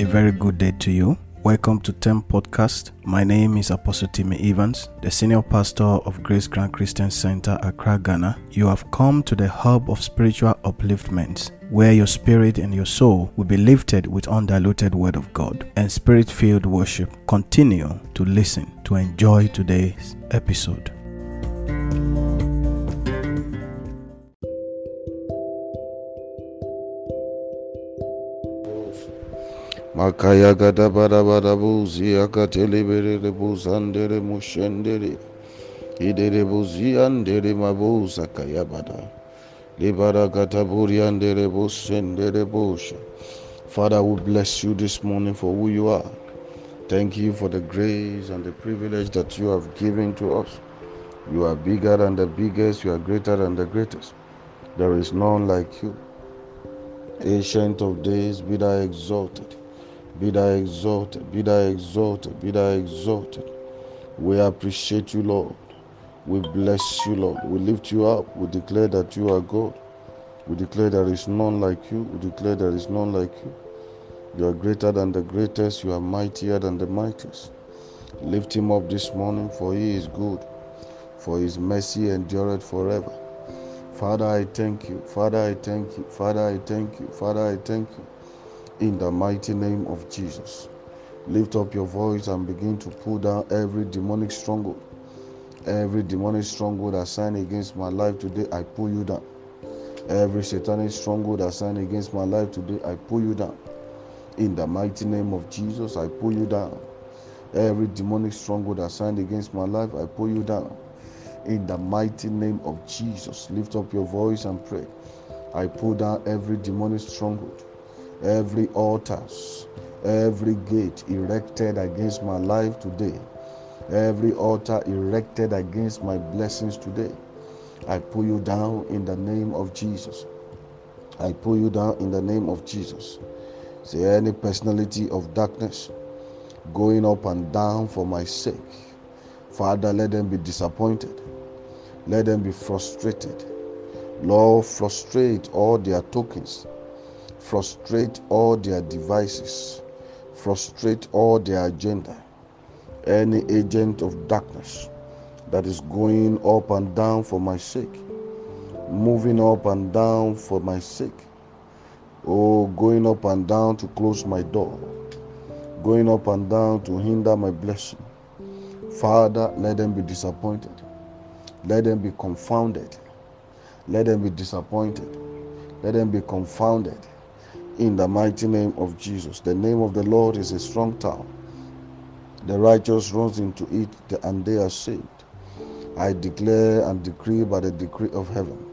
A very good day to you. Welcome to Tem Podcast. My name is Apostle Timmy Evans, the senior pastor of Grace Grand Christian Center, Accra, Ghana. You have come to the hub of spiritual upliftment, where your spirit and your soul will be lifted with undiluted word of God and spirit-filled worship. Continue to listen to enjoy today's episode. Makaya gada bada bada buzi akatele berere buzandere mushendere idere buzi andere mabuza kaya bada libara gata buri andere bushendere busha Father, we bless you this morning for who you are. Thank you for the grace and the privilege that you have given to us. You are bigger than the biggest, you are greater than the greatest. There is none like you. Ancient of days, be thou exalted. Be thou exalted, be thou exalted, be thou exalted. We appreciate you, Lord. We bless you, Lord. We lift you up. We declare that you are God. We declare there is none like you. We declare there is none like you. You are greater than the greatest. You are mightier than the mightiest. Lift him up this morning, for he is good, for his mercy endureth forever. Father, I thank you. Father, I thank you. Father, I thank you. Father, I thank you in the mighty name of Jesus. Lift up your voice and begin to pull down every demonic stronghold. Every demonic stronghold assigned against my life today, I pull you down. Every satanic stronghold assigned against my life today, I pull you down. In the mighty name of Jesus, I pull you down. Every demonic stronghold assigned against my life, I pull you down. In the mighty name of Jesus, lift up your voice and pray. I pull down every demonic stronghold every altars, every gate erected against my life today, every altar erected against my blessings today, I pull you down in the name of Jesus. I pull you down in the name of Jesus. Say any personality of darkness going up and down for my sake, Father, let them be disappointed. Let them be frustrated. Lord, frustrate all their tokens frustrate all their devices, frustrate all their agenda. Any agent of darkness that is going up and down for my sake, moving up and down for my sake, oh, going up and down to close my door, going up and down to hinder my blessing. Father, let them be disappointed. Let them be confounded. Let them be disappointed. Let them be confounded in the mighty name of Jesus. The name of the Lord is a strong tower. The righteous runs into it and they are saved. I declare and decree by the decree of heaven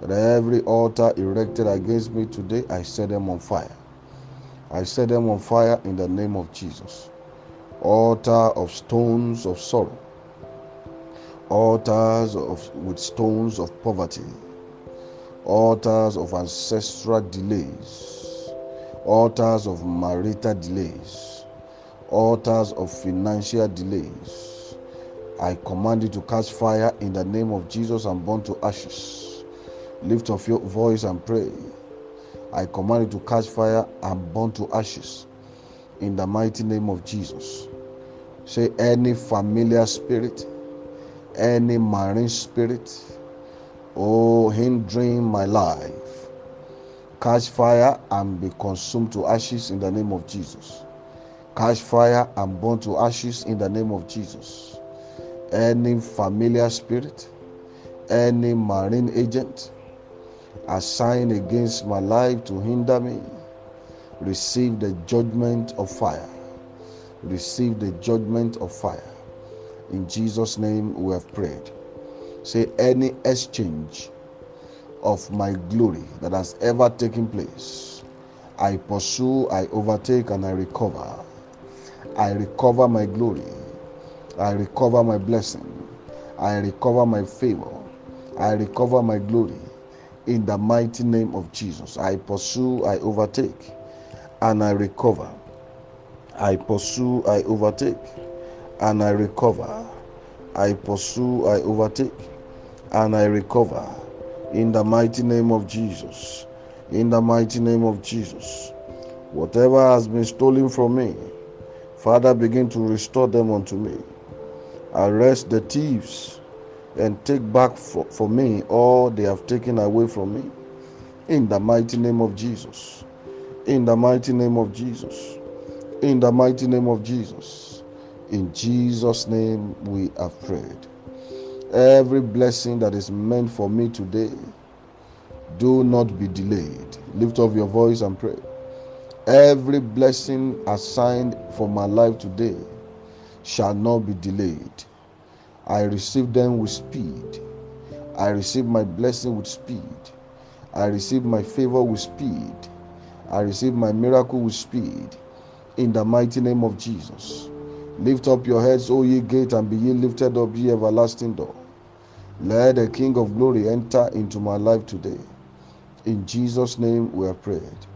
that every altar erected against me today, I set them on fire. I set them on fire in the name of Jesus. Altar of stones of sorrow, altars of, with stones of poverty, altars of ancestral delays, altars of marital delays, altars of financial delays. I command you to catch fire in the name of Jesus and burn to ashes. Lift up your voice and pray. I command you to catch fire and burn to ashes in the mighty name of Jesus. Say any familiar spirit, any marine spirit, oh, hindering my life, catch fire and be consumed to ashes in the name of Jesus. Catch fire and burn to ashes in the name of Jesus. Any familiar spirit, any marine agent assigned against my life to hinder me, receive the judgment of fire. Receive the judgment of fire. In Jesus' name we have prayed. Say, any exchange of my glory that has ever taken place, I pursue, I overtake, and I recover. I recover my glory. I recover my blessing. I recover my favor. I recover my glory. In the mighty name of Jesus, I pursue, I overtake, and I recover. I pursue, I overtake, and I recover. I pursue, I overtake, and I recover. In the mighty name of Jesus. In the mighty name of Jesus. Whatever has been stolen from me, Father, begin to restore them unto me. Arrest the thieves and take back for, for me all they have taken away from me. In the mighty name of Jesus. In the mighty name of Jesus. In the mighty name of Jesus. In Jesus' name we have prayed. Every blessing that is meant for me today, do not be delayed. Lift up your voice and pray. Every blessing assigned for my life today shall not be delayed. I receive them with speed. I receive my blessing with speed. I receive my favor with speed. I receive my miracle with speed. In the mighty name of Jesus. Lift up your heads, O ye gate, and be ye lifted up, ye everlasting door. Let the King of glory enter into my life today. In Jesus' name we have prayed.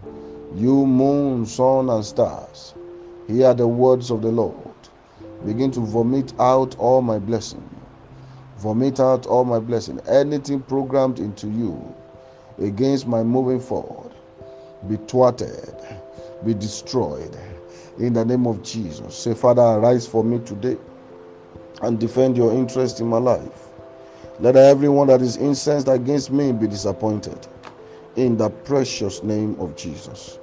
You moon, sun, and stars, hear the words of the Lord. Begin to vomit out all my blessing. Vomit out all my blessing. Anything programmed into you against my moving forward, be thwarted, be destroyed. In the name of Jesus. Say, Father, arise for me today and defend your interest in my life. Let everyone that is incensed against me be disappointed. In the precious name of Jesus.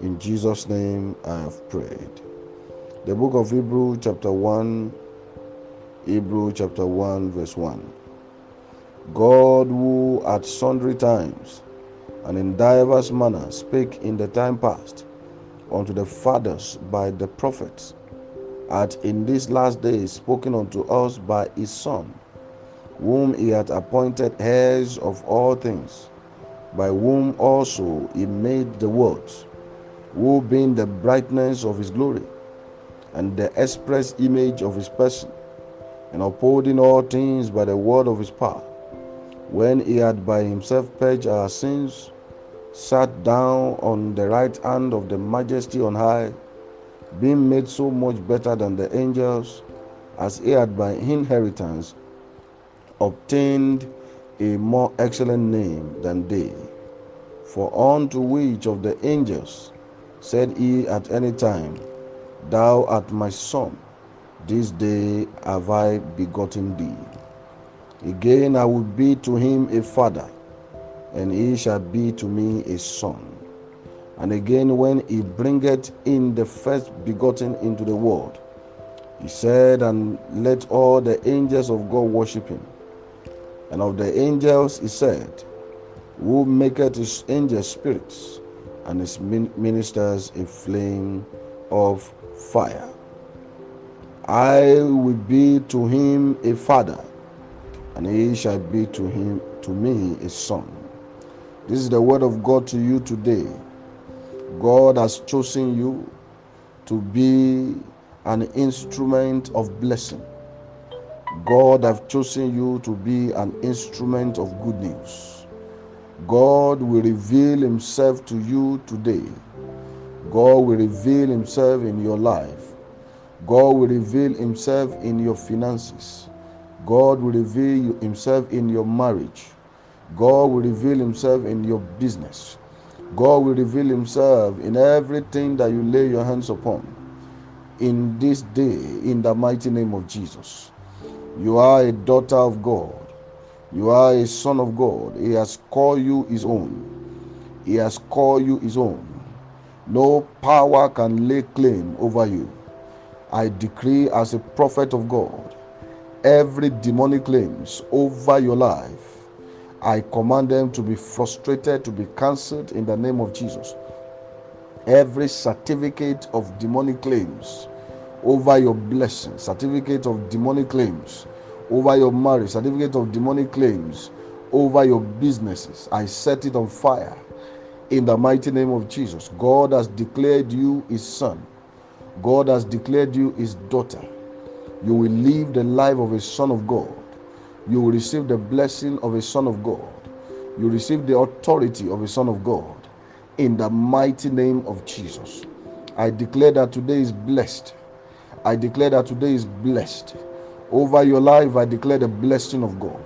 In Jesus' name I have prayed. The book of Hebrew, chapter 1, Hebrew chapter 1, verse 1. God, who at sundry times and in divers manners spake in the time past unto the fathers by the prophets, hath in these last days spoken unto us by his Son, whom he hath appointed heirs of all things, by whom also he made the worlds, who being the brightness of his glory and the express image of his person, and upholding all things by the word of his power, when he had by himself purged our sins, sat down on the right hand of the majesty on high, being made so much better than the angels, as he had by inheritance obtained a more excellent name than they. For unto which of the angels said he at any time, Thou art my son, this day have I begotten thee. Again I will be to him a father, and he shall be to me a son. And again, when he bringeth in the first begotten into the world, he said, And let all the angels of God worship him. And of the angels he said, Who maketh his angels spirits, and his ministers a flame of fire. I will be to him a father, and he shall be to him to me a son. This is the word of God to you today. God has chosen you to be an instrument of blessing. God has chosen you to be an instrument of good news. God will reveal himself to you today. God will reveal himself in your life. God will reveal himself in your finances. God will reveal himself in your marriage. God will reveal himself in your business. God will reveal himself in everything that you lay your hands upon. In this day, in the mighty name of Jesus. You are a daughter of God. You are a son of God. He has called you his own. He has called you his own. No power can lay claim over you. I decree as a prophet of God, every demonic claims over your life, I command them to be frustrated, to be cancelled in the name of Jesus. Every certificate of demonic claims over your blessing, certificate of demonic claims over your marriage, certificate of demonic claims over your businesses, I set it on fire in the mighty name of Jesus. God has declared you his son. God has declared you his daughter. You will live the life of a son of God. You will receive the blessing of a son of God. You receive the authority of a son of God in the mighty name of Jesus. I declare that today is blessed. I declare that today is blessed. Over your life, I declare the blessing of God.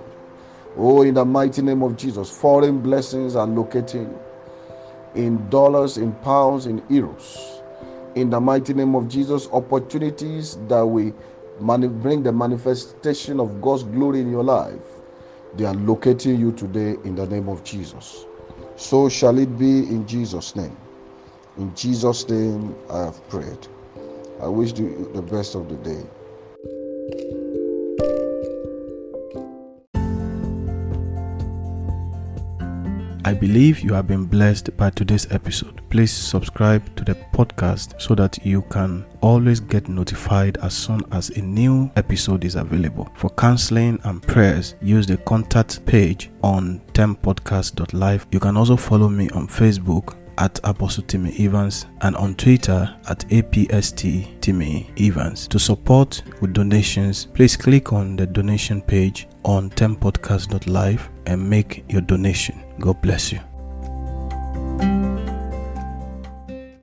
Oh, in the mighty name of Jesus, foreign blessings are locating in dollars, in pounds, in euros. In the mighty name of Jesus, opportunities that will bring the manifestation of God's glory in your life, they are locating you today in the name of Jesus. So shall it be in Jesus' name. In Jesus' name, I have prayed. I wish you the best of the day. I believe you have been blessed by today's episode. Please subscribe to the podcast so that you can always get notified as soon as a new episode is available. For counseling and prayers, use the contact page on tempodcast.live. You can also follow me on Facebook at Apostle Timmy Evans and on Twitter at APST Timmy Evans. To support with donations, please click on the donation page on tempodcast.live and make your donation. God bless you.